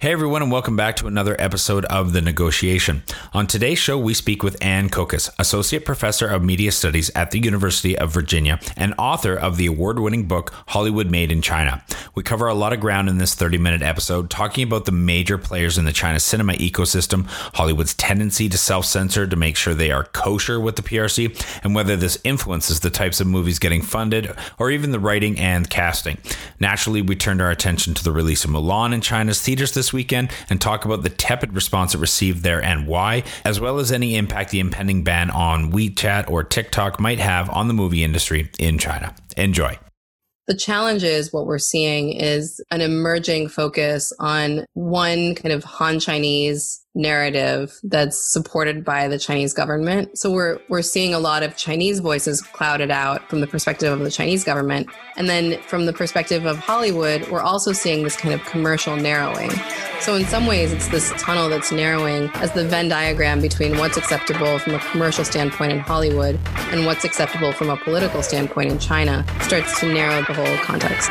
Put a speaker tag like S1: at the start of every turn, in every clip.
S1: Hey everyone, and welcome back to another episode of The Negotiation. On today's show, we speak with Aynne Kokas, Associate Professor of Media Studies at the University of Virginia and author of the award winning book Hollywood Made in China. We cover a lot of ground in this 30 minute episode, talking about the major players in the China cinema ecosystem, Hollywood's tendency to self censor to make sure they are kosher with the PRC, and whether this influences the types of movies getting funded or even the writing and casting. Naturally, we turned our attention to the release of Mulan in China's theaters this this weekend and talk about the tepid response it received there and why, as well as any impact the impending ban on WeChat or TikTok might have on the movie industry in China. Enjoy.
S2: The challenge is what we're seeing is an emerging focus on one kind of Han Chinese narrative that's supported by the Chinese government. So we're we're seeing a lot of Chinese voices clouded out from the perspective of the Chinese government. And then from the perspective of Hollywood, we're also seeing this kind of commercial narrowing. So in some ways it's this tunnel that's narrowing as the Venn diagram between what's acceptable from a commercial standpoint in Hollywood and what's acceptable from a political standpoint in China starts to narrow the whole context.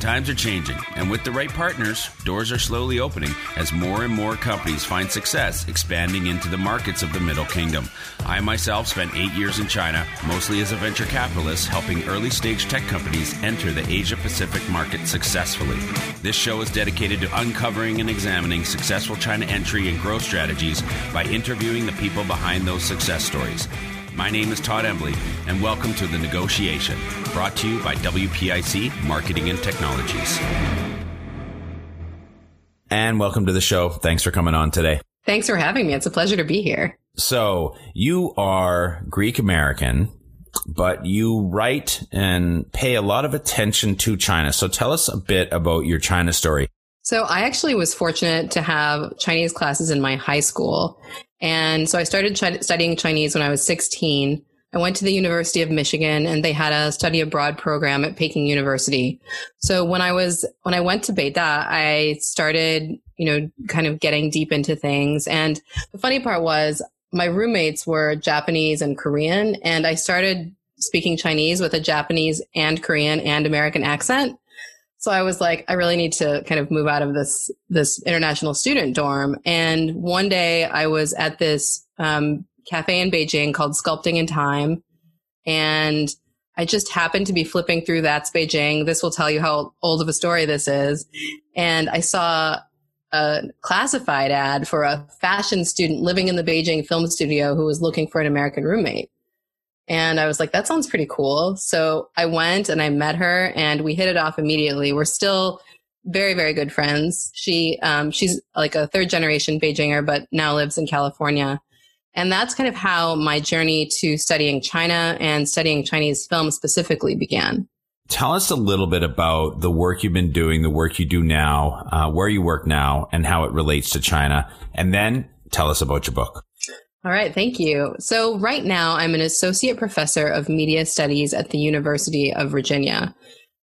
S1: Times are changing, and with the right partners, doors are slowly opening as more and more companies find success expanding into the markets of the Middle Kingdom. I myself spent eight years in China, mostly as a venture capitalist, helping early stage tech companies enter the Asia Pacific market successfully. This show is dedicated to uncovering and examining successful China entry and growth strategies by interviewing the people behind those success stories. My name is Todd Embley, and welcome to The Negotiation, brought to you by WPIC Marketing and Technologies. And welcome to the show. Thanks for coming on today.
S2: Thanks for having me. It's a pleasure to be here.
S1: So, you are Greek American, but you write and pay a lot of attention to China. So, tell us a bit about your China story.
S2: So I actually was fortunate to have Chinese classes in my high school. And so I started studying Chinese when I was 16. I went to the University of Michigan and they had a study abroad program at Peking University. So when I was, when I went to Beida, I started, you know, kind of getting deep into things. And the funny part was my roommates were Japanese and Korean and I started speaking Chinese with a Japanese and Korean and American accent. So I was like, I really need to kind of move out of this this international student dorm. And one day I was at this um, cafe in Beijing called Sculpting in Time, and I just happened to be flipping through That's Beijing. This will tell you how old of a story this is. And I saw a classified ad for a fashion student living in the Beijing film studio who was looking for an American roommate. And I was like, that sounds pretty cool. So I went and I met her and we hit it off immediately. We're still very, very good friends. She, um, she's like a third generation Beijinger, but now lives in California. And that's kind of how my journey to studying China and studying Chinese film specifically began.
S1: Tell us a little bit about the work you've been doing, the work you do now, uh, where you work now, and how it relates to China. And then tell us about your book.
S2: All right, thank you. So, right now, I'm an associate professor of media studies at the University of Virginia.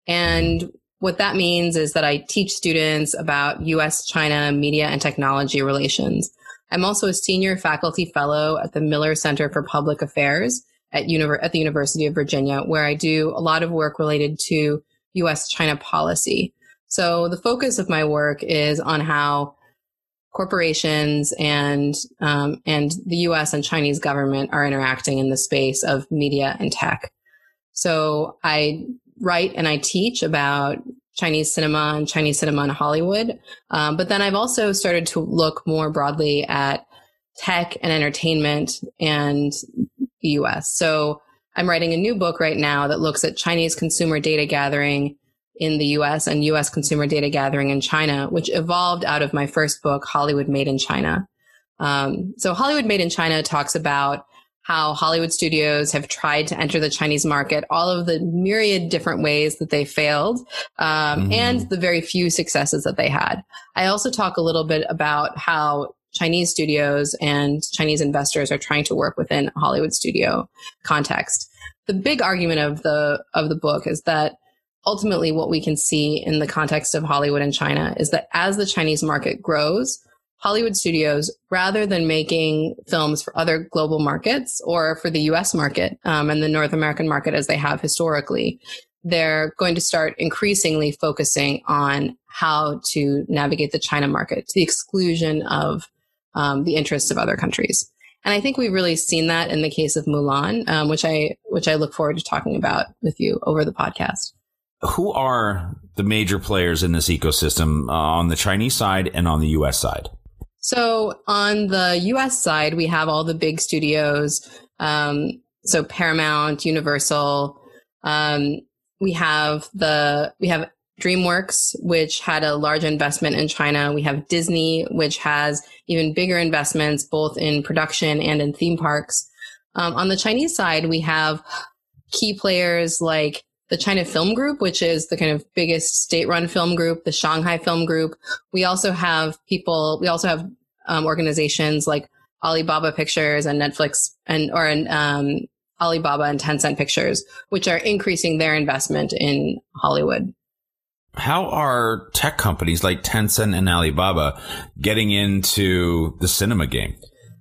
S2: And what that means is that I teach students about US China media and technology relations. I'm also a senior faculty fellow at the Miller Center for Public Affairs at, Univer- at the University of Virginia, where I do a lot of work related to US China policy. So, the focus of my work is on how corporations and um, and the U.S. and Chinese government are interacting in the space of media and tech. So I write and I teach about Chinese cinema and Chinese cinema in Hollywood, um, but then I've also started to look more broadly at tech and entertainment and the U.S. So I'm writing a new book right now that looks at Chinese consumer data gathering in the US and US consumer data gathering in China, which evolved out of my first book, Hollywood Made in China. Um, so, Hollywood Made in China talks about how Hollywood studios have tried to enter the Chinese market, all of the myriad different ways that they failed, um, mm-hmm. and the very few successes that they had. I also talk a little bit about how Chinese studios and Chinese investors are trying to work within a Hollywood studio context. the big argument of the of the book is that ultimately what we can see in the context of Hollywood and China is that as the Chinese market grows, Hollywood studios, rather than making films for other global markets or for the US market um, and the North American market as they have historically, they're going to start increasingly focusing on how to navigate the China market to the exclusion of um, the interests of other countries. And I think we've really seen that in the case of Mulan, um, which I which I look forward to talking about with you over the podcast.
S1: Who are the major players in this ecosystem uh, on the Chinese side and on the U.S. side?
S2: So on the U.S. side, we have all the big studios. Um, so Paramount, Universal. Um, we have the we have DreamWorks, which had a large investment in China. We have Disney, which has even bigger investments both in production and in theme parks. Um, on the Chinese side, we have key players like the China Film Group, which is the kind of biggest state-run film group, the Shanghai Film Group. We also have people. We also have um, organizations like Alibaba Pictures and Netflix and or um, Alibaba and Tencent Pictures, which are increasing their investment in Hollywood.
S1: How are tech companies like Tencent and Alibaba getting into the cinema game?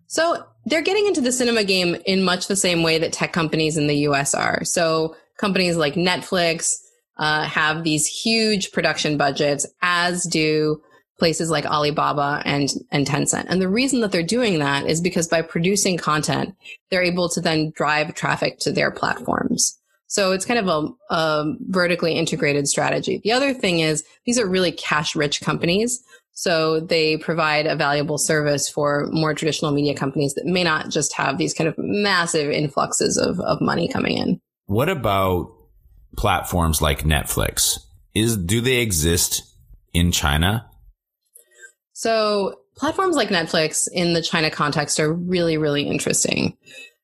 S2: So they're getting into the cinema game in much the same way that tech companies in the US are. So companies like Netflix uh, have these huge production budgets, as do places like Alibaba and, and Tencent. And the reason that they're doing that is because by producing content, they're able to then drive traffic to their platforms. So it's kind of a, a vertically integrated strategy. The other thing is these are really cash rich companies. So they provide a valuable service for more traditional media companies that may not just have these kind of massive influxes of, of money coming in.
S1: What about platforms like Netflix? Is do they exist in China?
S2: So platforms like Netflix in the China context are really, really interesting.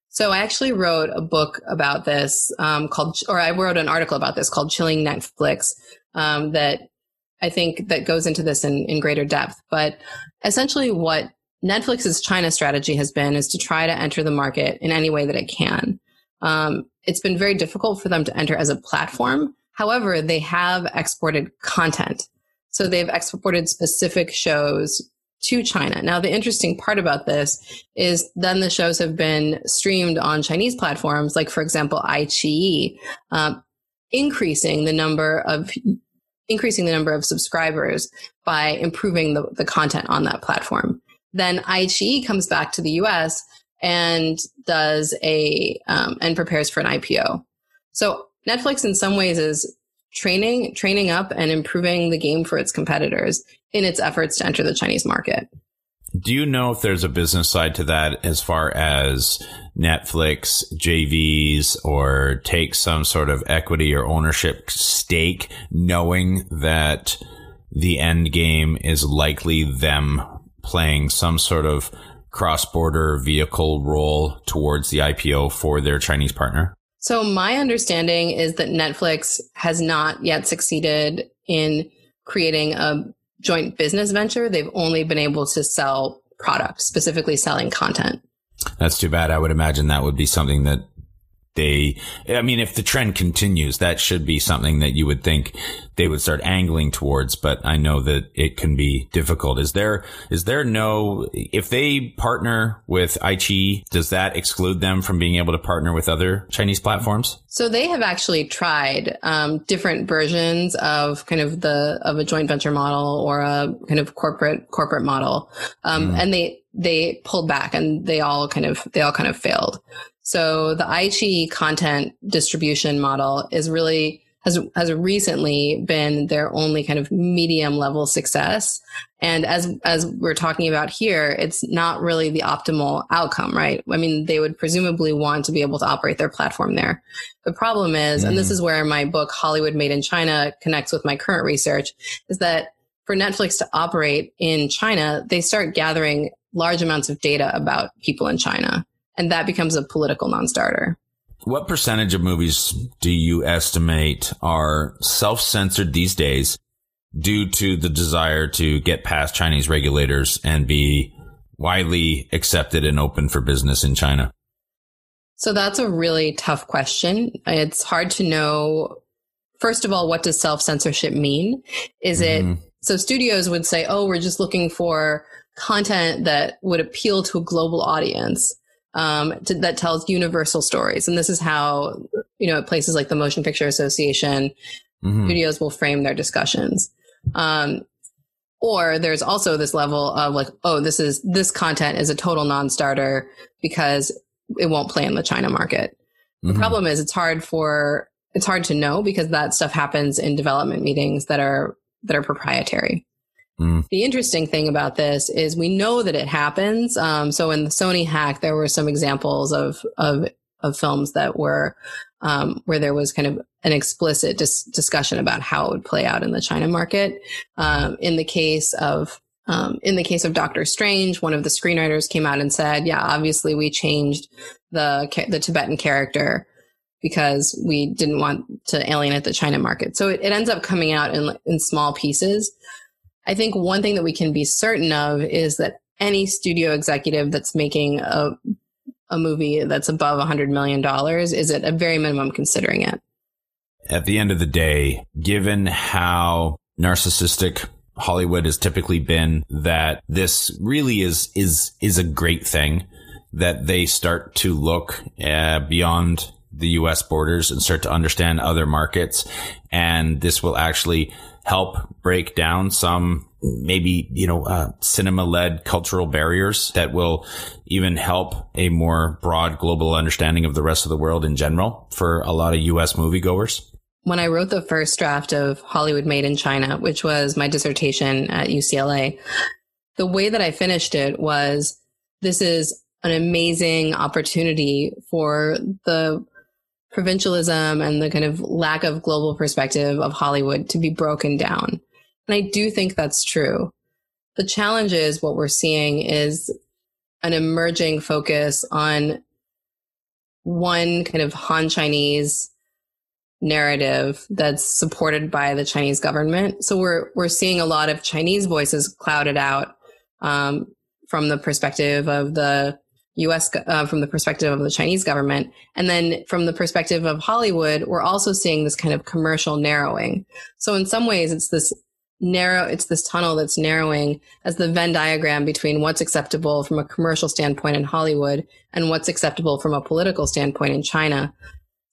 S2: So I actually wrote a book about this um, called, or I wrote an article about this called "Chilling Netflix" um, that I think that goes into this in, in greater depth. But essentially, what Netflix's China strategy has been is to try to enter the market in any way that it can. Um, it's been very difficult for them to enter as a platform. However, they have exported content. So they've exported specific shows to China. Now, the interesting part about this is then the shows have been streamed on Chinese platforms, like, for example, iQIYI, um, increasing the number of increasing the number of subscribers by improving the, the content on that platform. Then iQIYI comes back to the US and does a um, and prepares for an IPO. So Netflix in some ways is training training up and improving the game for its competitors in its efforts to enter the Chinese market.
S1: Do you know if there's a business side to that as far as Netflix JVs or take some sort of equity or ownership stake, knowing that the end game is likely them playing some sort of cross border vehicle role towards the IPO for their Chinese partner?
S2: So, my understanding is that Netflix has not yet succeeded in creating a joint business venture, they've only been able to sell product, specifically selling content.
S1: That's too bad. I would imagine that would be something that they, I mean, if the trend continues, that should be something that you would think they would start angling towards. But I know that it can be difficult. Is there, is there no, if they partner with iQIYI, does that exclude them from being able to partner with other Chinese platforms?
S2: So they have actually tried um, different versions of kind of the, of a joint venture model or a kind of corporate, corporate model. Um, mm. and they, they pulled back and they all kind of, they all kind of failed. So the iQIYI content distribution model is really has has recently been their only kind of medium level success. And as as we're talking about here, it's not really the optimal outcome, right? I mean, they would presumably want to be able to operate their platform there. The problem is, mm. and this mm. is where my book Hollywood Made in China connects with my current research, is that for Netflix to operate in China, they start gathering large amounts of data about people in China and that becomes a political non-starter.
S1: What percentage of movies do you estimate are self-censored these days due to the desire to get past Chinese regulators and be widely accepted and open for business in China?
S2: So that's a really tough question. It's hard to know. First of all, what does self censorship mean? Is mm-hmm. it so studios would say, oh, we're just looking for content that would appeal to a global audience um, to, that tells universal stories. And this is how, you know, at places like the Motion Picture Association, mm-hmm. studios will frame their discussions. Um, or there's also this level of like, oh, this is, this content is a total non-starter because it won't play in the China market. Mm-hmm. The problem is it's hard for, it's hard to know because that stuff happens in development meetings that are, that are proprietary. Mm. The interesting thing about this is we know that it happens. Um, so in the Sony hack, there were some examples of of of films that were um, where there was kind of an explicit dis- discussion about how it would play out in the China market. Um, in the case of um, in the case of Doctor Strange, one of the screenwriters came out and said, "Yeah, obviously we changed the the Tibetan character because we didn't want to alienate the China market." So it, it ends up coming out in in small pieces. I think one thing that we can be certain of is that any studio executive that's making a a movie that's above $100 million is at a very minimum considering it.
S1: At the end of the day, given how narcissistic Hollywood has typically been, that this really is, is, is a great thing that they start to look uh, beyond the US borders and start to understand other markets. And this will actually help break down some maybe, you know, uh, cinema led cultural barriers that will even help a more broad global understanding of the rest of the world in general for a lot of US moviegoers?
S2: When I wrote the first draft of Hollywood Made in China, which was my dissertation at UCLA, the way that I finished it was this is an amazing opportunity for the provincialism and the kind of lack of global perspective of Hollywood to be broken down. And I do think that's true. The challenge is what we're seeing is an emerging focus on one kind of Han Chinese narrative that's supported by the Chinese government. So we're we're seeing a lot of Chinese voices clouded out um, from the perspective of the US uh, from the perspective of the Chinese government. And then from the perspective of Hollywood, we're also seeing this kind of commercial narrowing. So in some ways, it's this narrow, it's this tunnel that's narrowing as the Venn diagram between what's acceptable from a commercial standpoint in Hollywood and what's acceptable from a political standpoint in China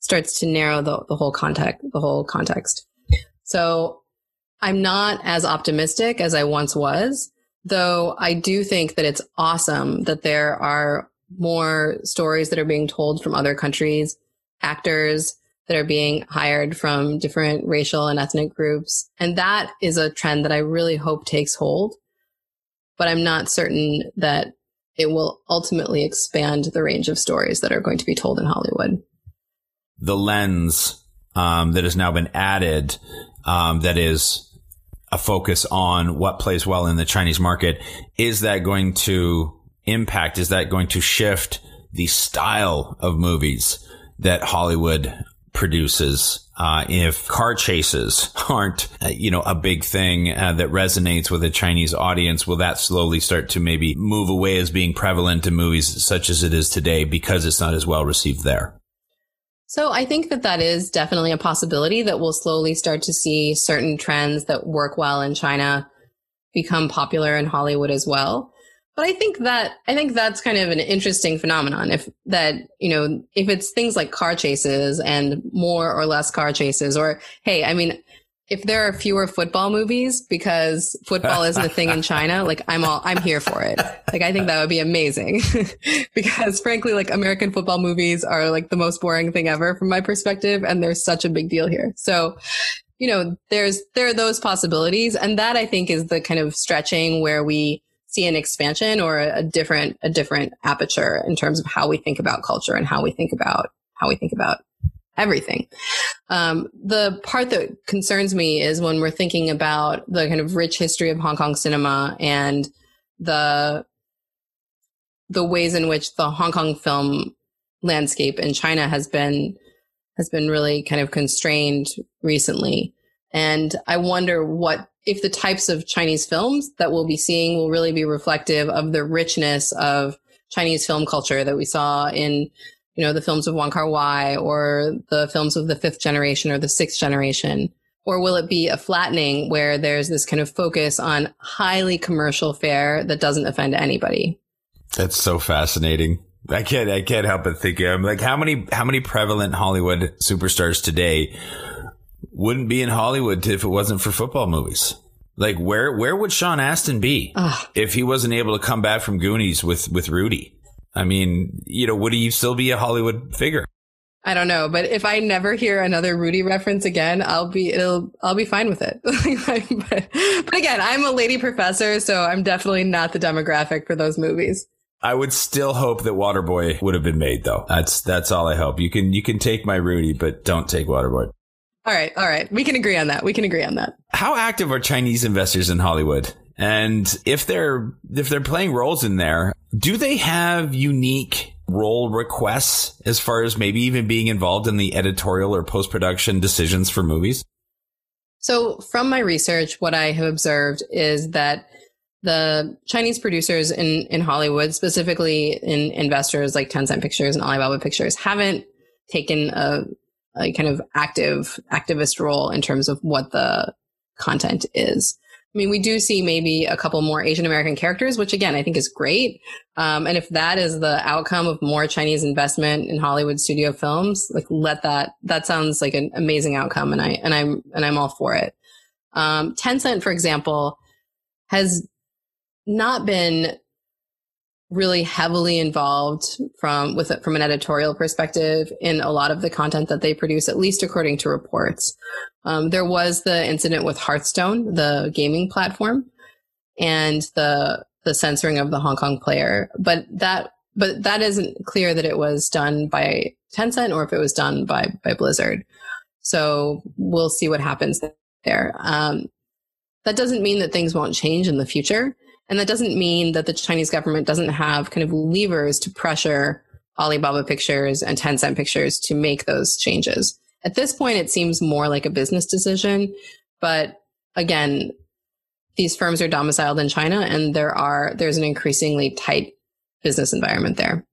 S2: starts to narrow the, the whole context, the whole context. So I'm not as optimistic as I once was Though I do think that it's awesome that there are more stories that are being told from other countries, actors that are being hired from different racial and ethnic groups. And that is a trend that I really hope takes hold. But I'm not certain that it will ultimately expand the range of stories that are going to be told in Hollywood.
S1: The lens um, that has now been added um, that is a focus on what plays well in the Chinese market. Is that going to impact? Is that going to shift the style of movies that Hollywood produces? Uh, if car chases aren't, uh, you know, a big thing uh, that resonates with a Chinese audience, will that slowly start to maybe move away as being prevalent in movies such as it is today because it's not as well received there?
S2: So I think that that is definitely a possibility that we'll slowly start to see certain trends that work well in China become popular in Hollywood as well. But I think that I think that's kind of an interesting phenomenon. If that you know if it's things like car chases and more or less car chases, or hey, I mean, if there are fewer football movies because football isn't a thing in China, like I'm all I'm here for it. Like I think that would be amazing. because frankly, like American football movies are like the most boring thing ever from my perspective and they're such a big deal here. So, you know, there's there are those possibilities and that I think is the kind of stretching where we see an expansion or a different a different aperture in terms of how we think about culture and how we think about how we think about everything. Um, the part that concerns me is when we're thinking about the kind of rich history of Hong Kong cinema and the the ways in which the Hong Kong film landscape in China has been has been really kind of constrained recently. And I wonder what if the types of Chinese films that we'll be seeing will really be reflective of the richness of Chinese film culture that we saw in you know, the films of Wong Kar Wai or the films of the fifth generation or the sixth generation? Or will it be a flattening where there's this kind of focus on highly commercial fare that doesn't offend anybody?
S1: That's so fascinating. I can't I can't help but think I'm like how many how many prevalent Hollywood superstars today wouldn't be in Hollywood if it wasn't for football movies? Like where where would Sean Astin be Ugh. if he wasn't able to come back from Goonies with with Rudy? I mean, you know, would he still be a Hollywood figure?
S2: I don't know, but if I never hear another Rudy reference again, I'll be it'll I'll be fine with it. but, but again, I'm a lady professor, so I'm definitely not the demographic for those movies.
S1: I would still hope that Waterboy would have been made though. That's that's all I hope. You can you can take my Rudy, but don't take Waterboy.
S2: All right, all right. We can agree on that. We can agree on that.
S1: How active are Chinese investors in Hollywood? And if they're if they're playing roles in there, do they have unique role requests as far as maybe even being involved in the editorial or post-production decisions for movies?
S2: So, from my research, what I have observed is that the Chinese producers in, in Hollywood, specifically in investors like Tencent Pictures and Alibaba Pictures, haven't taken a, a kind of active activist role in terms of what the content is. I mean, we do see maybe a couple more Asian American characters, which again, I think is great. Um, and if that is the outcome of more Chinese investment in Hollywood studio films, like let that, that sounds like an amazing outcome. And I, and I'm, and I'm all for it. Um, Tencent, for example, has not been really heavily involved from with from an editorial perspective in a lot of the content that they produce, at least according to reports. Um, there was the incident with Hearthstone, the gaming platform, and the the censoring of the Hong Kong player, but that but that isn't clear that it was done by Tencent or if it was done by by Blizzard. So we'll see what happens there. Um, that doesn't mean that things won't change in the future. And that doesn't mean that the Chinese government doesn't have kind of levers to pressure Alibaba Pictures and Tencent Pictures to make those changes. At this point, it seems more like a business decision. But again, these firms are domiciled in China and there are, there's an increasingly tight business environment there.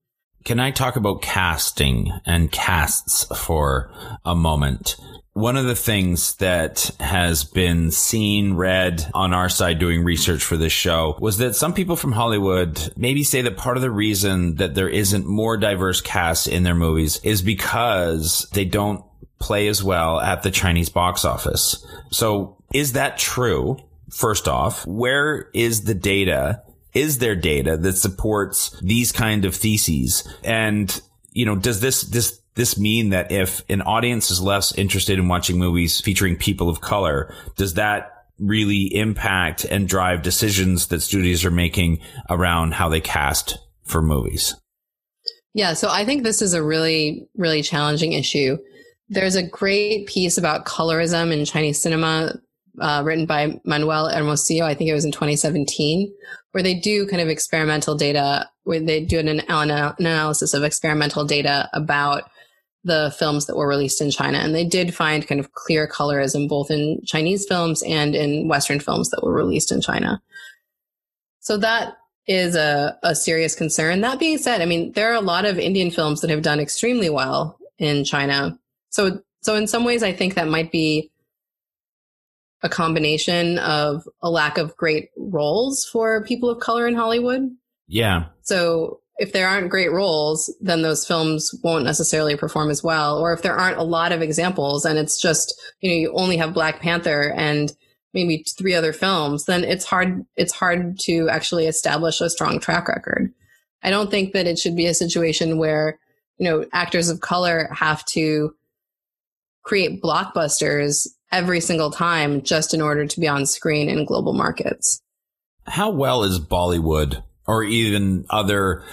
S1: Can I talk about casting and casts for a moment? One of the things that has been seen, read on our side doing research for this show was that some people from Hollywood maybe say that part of the reason that there isn't more diverse casts in their movies is because they don't play as well at the Chinese box office. So is that true? First off, where is the data? Is there data that supports these kind of theses? And, you know, does this, this this mean that if an audience is less interested in watching movies featuring people of color, does that really impact and drive decisions that studios are making around how they cast for movies?
S2: Yeah, so I think this is a really, really challenging issue. There's a great piece about colorism in Chinese cinema uh, written by Manuel Hermosilla. I think it was in 2017, where they do kind of experimental data, where they do an, an analysis of experimental data about the films that were released in China. And they did find kind of clear colorism both in Chinese films and in Western films that were released in China. So that is a, a serious concern. That being said, I mean, there are a lot of Indian films that have done extremely well in China. So, so in some ways, I think that might be a combination of a lack of great roles for people of color in Hollywood.
S1: Yeah.
S2: So if there aren't great roles, then those films won't necessarily perform as well. Or if there aren't a lot of examples and it's just, you know, you only have Black Panther and maybe three other films, then it's hard, it's hard to actually establish a strong track record. I don't think that it should be a situation where, you know, actors of color have to create blockbusters every single time just in order to be on screen in global markets.
S1: How well is Bollywood or even other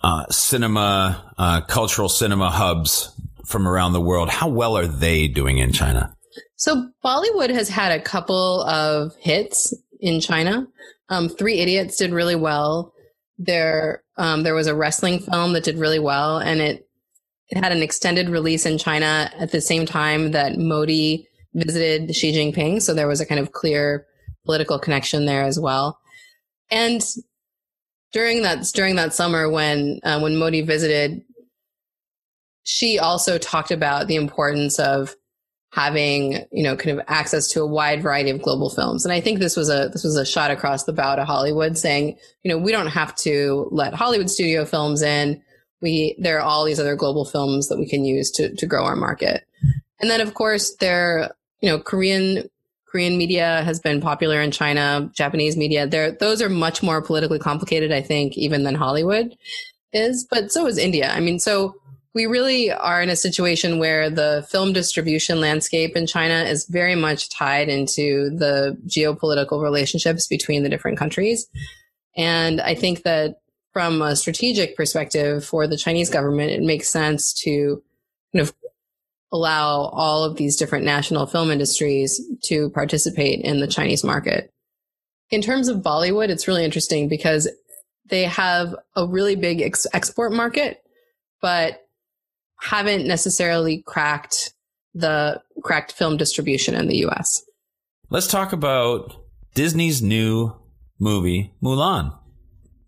S1: uh, cinema, uh, cultural cinema hubs from around the world. How well are they doing in China?
S2: So Bollywood has had a couple of hits in China. Um, Three Idiots did really well. There, um, there was a wrestling film that did really well, and it it had an extended release in China at the same time that Modi visited Xi Jinping. So there was a kind of clear political connection there as well. And during that during that summer when uh, when Modi visited, Xi also talked about the importance of having you know kind of access to a wide variety of global films and i think this was a this was a shot across the bow to hollywood saying you know we don't have to let hollywood studio films in we there are all these other global films that we can use to to grow our market and then of course there you know korean korean media has been popular in china japanese media there those are much more politically complicated i think even than hollywood is but so is india i mean so we really are in a situation where the film distribution landscape in China is very much tied into the geopolitical relationships between the different countries. And I think that from a strategic perspective for the Chinese government, it makes sense to kind of allow all of these different national film industries to participate in the Chinese market. In terms of Bollywood, it's really interesting because they have a really big ex- export market, but haven't necessarily cracked the cracked film distribution in the US.
S1: Let's talk about Disney's new movie, Mulan,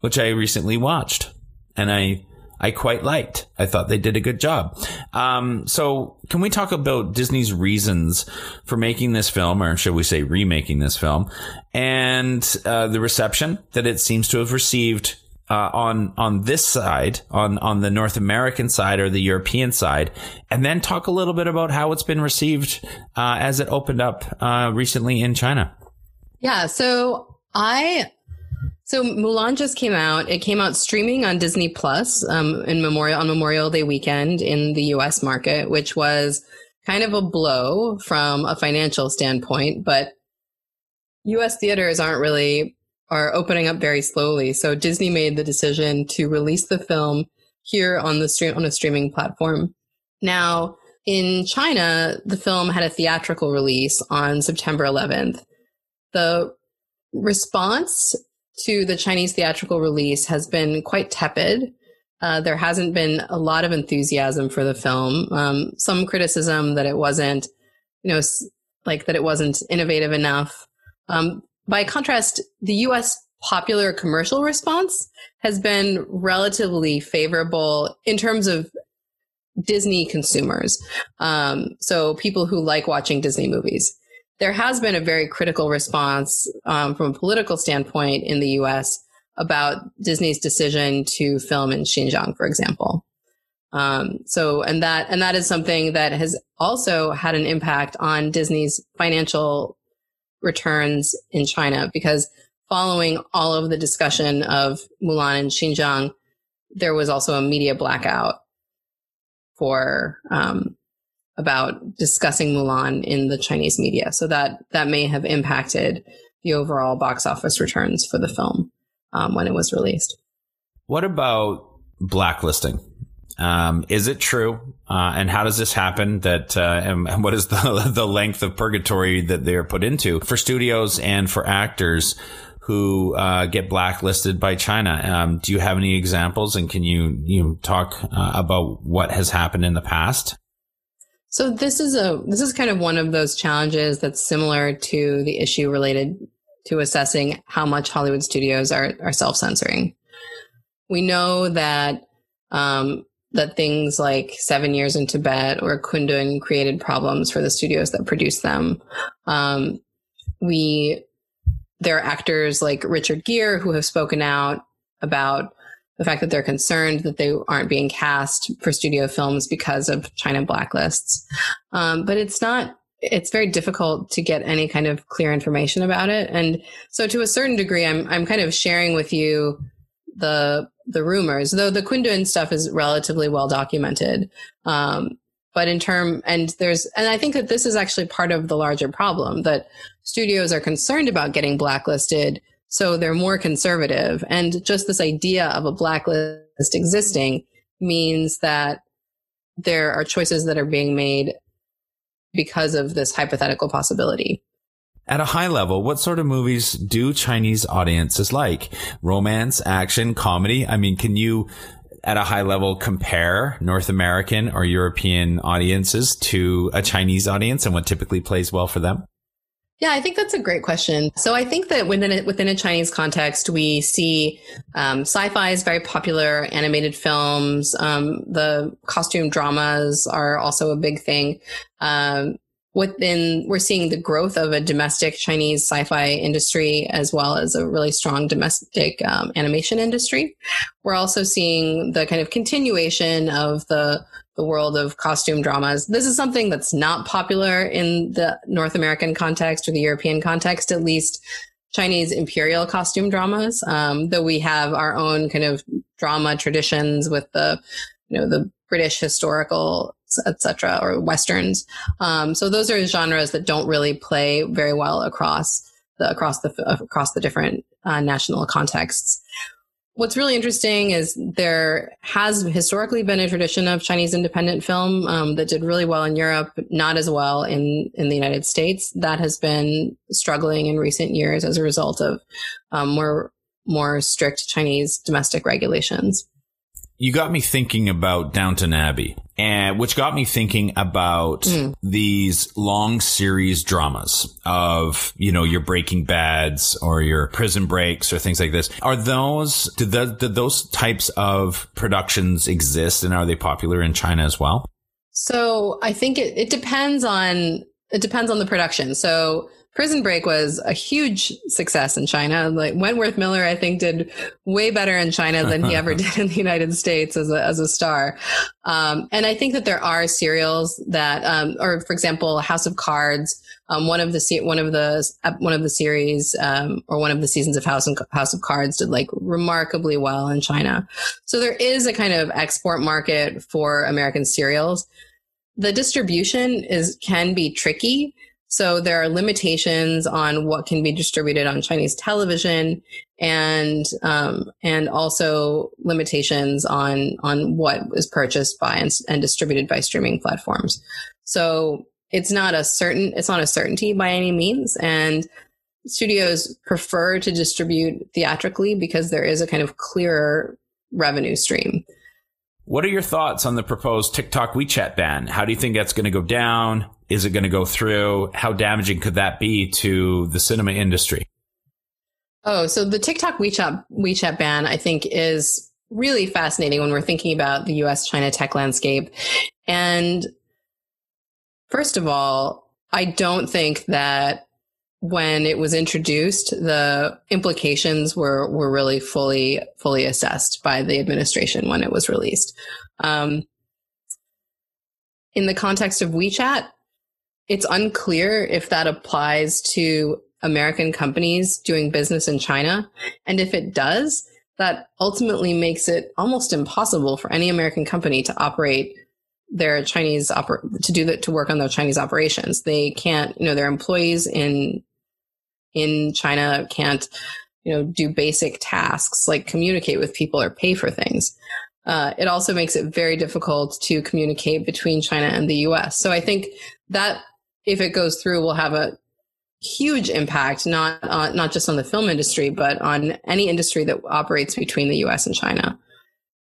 S1: which I recently watched and I I quite liked. I thought they did a good job. Um, so, can we talk about Disney's reasons for making this film, or should we say remaking this film, and uh, the reception that it seems to have received uh, on on this side, on on the North American side or the European side, and then talk a little bit about how it's been received uh, as it opened up uh, recently in China.
S2: Yeah, so I so Mulan just came out. It came out streaming on Disney Plus um, in Memorial on Memorial Day weekend in the U.S. market, which was kind of a blow from a financial standpoint, but U.S. theaters aren't really are opening up very slowly. So Disney made the decision to release the film here on the stream on a streaming platform. Now, in China, the film had a theatrical release on September 11th. The response to the Chinese theatrical release has been quite tepid. Uh, there hasn't been a lot of enthusiasm for the film. Um, some criticism that it wasn't, you know, like that it wasn't innovative enough. Um, by contrast, the US popular commercial response has been relatively favorable in terms of Disney consumers. Um, so people who like watching Disney movies. There has been a very critical response um, from a political standpoint in the US about Disney's decision to film in Xinjiang, for example. Um, so, and that, and that is something that has also had an impact on Disney's financial returns in China because following all of the discussion of Mulan and Xinjiang, there was also a media blackout for um, about discussing Mulan in the Chinese media. So that that may have impacted the overall box office returns for the film um, when it was released.
S1: What about blacklisting? Um, is it true? Uh, and how does this happen? That uh, and, and, what is the the length of purgatory that they are put into for studios and for actors who uh, get blacklisted by China? Um, do you have any examples? And can you you talk uh, about what has happened in the past?
S2: So this is a this is kind of one of those challenges that's similar to the issue related to assessing how much Hollywood studios are are self censoring. We know that um, that things like Seven Years in Tibet or Kundun created problems for the studios that produced them. Um, we there are actors like Richard Gere who have spoken out about the fact that they're concerned that they aren't being cast for studio films because of China blacklists. Um, but it's not. It's very difficult to get any kind of clear information about it, and so to a certain degree, I'm I'm kind of sharing with you the the rumors, though the Kundun stuff is relatively well documented. Um, but in term, and there's, and I think that this is actually part of the larger problem that studios are concerned about getting blacklisted. So they're more conservative. And just this idea of a blacklist existing means that there are choices that are being made because of this hypothetical possibility.
S1: At a high level, what sort of movies do Chinese audiences like? Romance, action, comedy? I mean, can you, at a high level, compare North American or European audiences to a Chinese audience and what typically plays well for them?
S2: Yeah, I think that's a great question. So I think that within a, within a Chinese context, we see um, sci-fi is very popular, animated films, um, the costume dramas are also a big thing. Um, within, we're seeing the growth of a domestic Chinese sci-fi industry as well as a really strong domestic um, animation industry. We're also seeing the kind of continuation of the the world of costume dramas. This is something that's not popular in the North American context or the European context, at least Chinese imperial costume dramas. Um, though we have our own kind of drama traditions with the, you know, the British historical, etc., or westerns. Um, so those are genres that don't really play very well across the across the across the different uh, national contexts what's really interesting is there has historically been a tradition of Chinese independent film um, that did really well in Europe, not as well in in the United States. That has been struggling in recent years as a result of um, more more strict Chinese domestic regulations
S1: you got me thinking about Downton Abbey, and which got me thinking about mm. these long series dramas of you know your Breaking Bad's or your Prison Breaks or things like this. Are those did, the, did those types of productions exist, and are they popular in China as well?
S2: So I think it, it depends on it depends on the production. So Prison Break was a huge success in China. Like Wentworth Miller, I think, did way better in China than he ever did in the United States as a as a star. Um, and I think that there are serials that, um, or for example, House of Cards. Um, one of the one of the one of the series um, or one of the seasons of House and House of Cards did like remarkably well in China. So there is a kind of export market for American serials. The distribution is can be tricky so there are limitations on what can be distributed on Chinese television, and um, and also limitations on on what is purchased by and, and distributed by streaming platforms. So it's not a certain it's not a certainty by any means, and studios prefer to distribute theatrically because there is a kind of clearer revenue stream.
S1: What are your thoughts on the proposed TikTok WeChat ban? How do you think that's going to go down? Is it going to go through? How damaging could that be to the cinema industry?
S2: Oh, so the TikTok WeChat WeChat ban, I think, is really fascinating when we're thinking about the U.S. China tech landscape. And first of all, I don't think that when it was introduced, the implications were were really fully fully assessed by the administration when it was released. Um, in the context of WeChat, it's unclear if that applies to American companies doing business in China. And if it does, that ultimately makes it almost impossible for any American company to operate their Chinese oper- to do that to work on their Chinese operations. They can't, you know, their employees in in China can't, you know, do basic tasks like communicate with people or pay for things. Uh, it also makes it very difficult to communicate between China and the U.S. So I think that if it goes through, will have a huge impact, not uh, not just on the film industry, but on any industry that operates between the U.S. and China.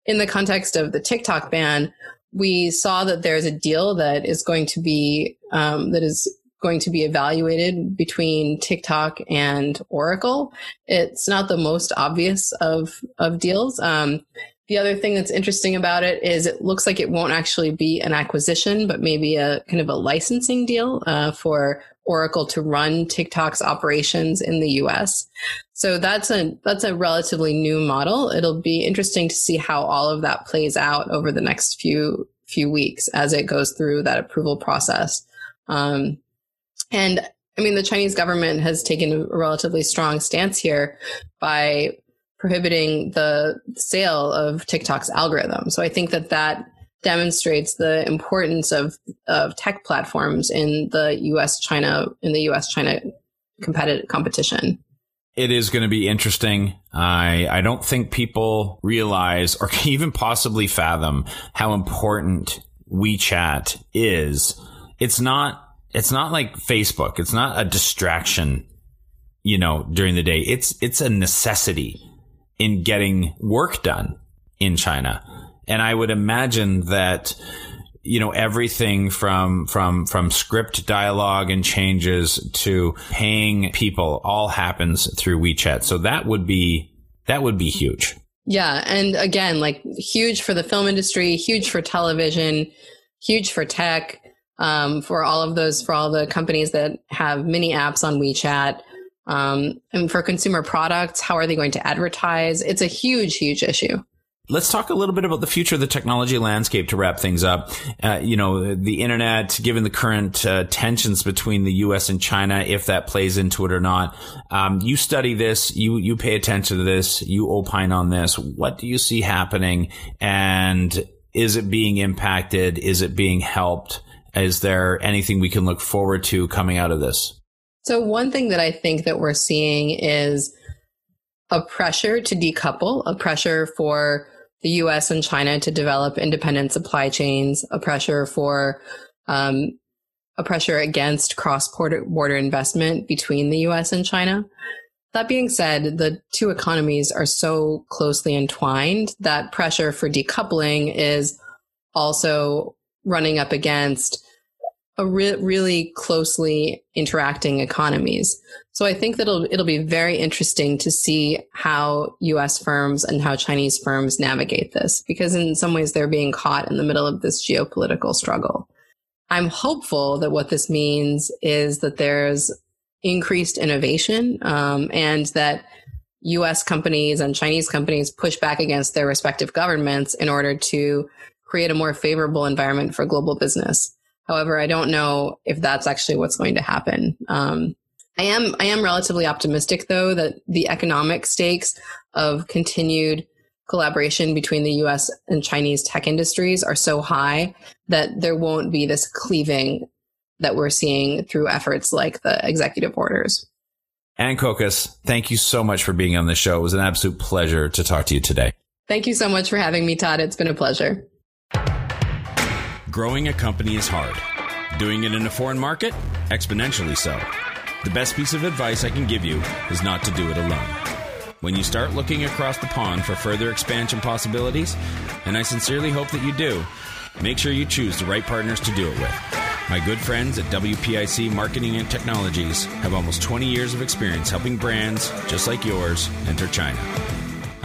S2: In the context of the TikTok ban, we saw that there's a deal that is going to be um, that is going to be evaluated between TikTok and Oracle. It's not the most obvious of of deals. Um, the other thing that's interesting about it is it looks like it won't actually be an acquisition, but maybe a kind of a licensing deal uh, for Oracle to run TikTok's operations in the U.S. So that's a that's a relatively new model. It'll be interesting to see how all of that plays out over the next few few weeks as it goes through that approval process. Um, and I mean, the Chinese government has taken a relatively strong stance here by prohibiting the sale of TikTok's algorithm. So I think that that demonstrates the importance of of tech platforms in the U.S. China in the U.S. China competitive competition.
S1: It is going to be interesting. I I don't think people realize or can even possibly fathom how important WeChat is. It's not it's not like Facebook. It's not a distraction, you know, during the day. It's it's a necessity in getting work done in China. And I would imagine that
S3: you know everything from from from script dialogue and changes to paying people all happens through WeChat. So that would be that would be huge.
S2: Yeah, and again, like huge for the film industry, huge for television, huge for tech, um, for all of those for all the companies that have mini apps on WeChat. Um, and for consumer products, how are they going to advertise? It's a huge, huge issue.
S3: Let's talk a little bit about the future of the technology landscape to wrap things up. Uh, you know, the internet, given the current uh, tensions between the U.S. and China, if that plays into it or not. Um, you study this, you you pay attention to this, you opine on this. What do you see happening, and is it being impacted? Is it being helped? Is there anything we can look forward to coming out of this?
S2: So one thing that I think that we're seeing is a pressure to decouple, a pressure for the US and China to develop independent supply chains, a pressure for um, a pressure against cross border investment between the US and China. That being said, the two economies are so closely entwined that pressure for decoupling is also running up against a re- really closely interacting economies. So I think that it'll, it'll be very interesting to see how US firms and how Chinese firms navigate this, because in some ways they're being caught in the middle of this geopolitical struggle. I'm hopeful that what this means is that there's increased innovation um, and that US companies and Chinese companies push back against their respective governments in order to create a more favorable environment for global business. However, I don't know if that's actually what's going to happen. Um, I am I am relatively optimistic though that the economic stakes of continued collaboration between the US and Chinese tech industries are so high that there won't be this cleaving that we're seeing through efforts like the executive orders.
S3: Aynne Kokas, thank you so much for being on the show. It was an absolute pleasure to talk to you today.
S2: Thank you so much for having me, Todd. It's been a pleasure.
S1: Growing a company is hard. Doing it in a foreign market? Exponentially so. The best piece of advice I can give you is not to do it alone. When you start looking across the pond for further expansion possibilities, and I sincerely hope that you do, make sure you choose the right partners to do it with. My good friends at WPIC Marketing and Technologies have almost 20 years of experience helping brands just like yours enter China.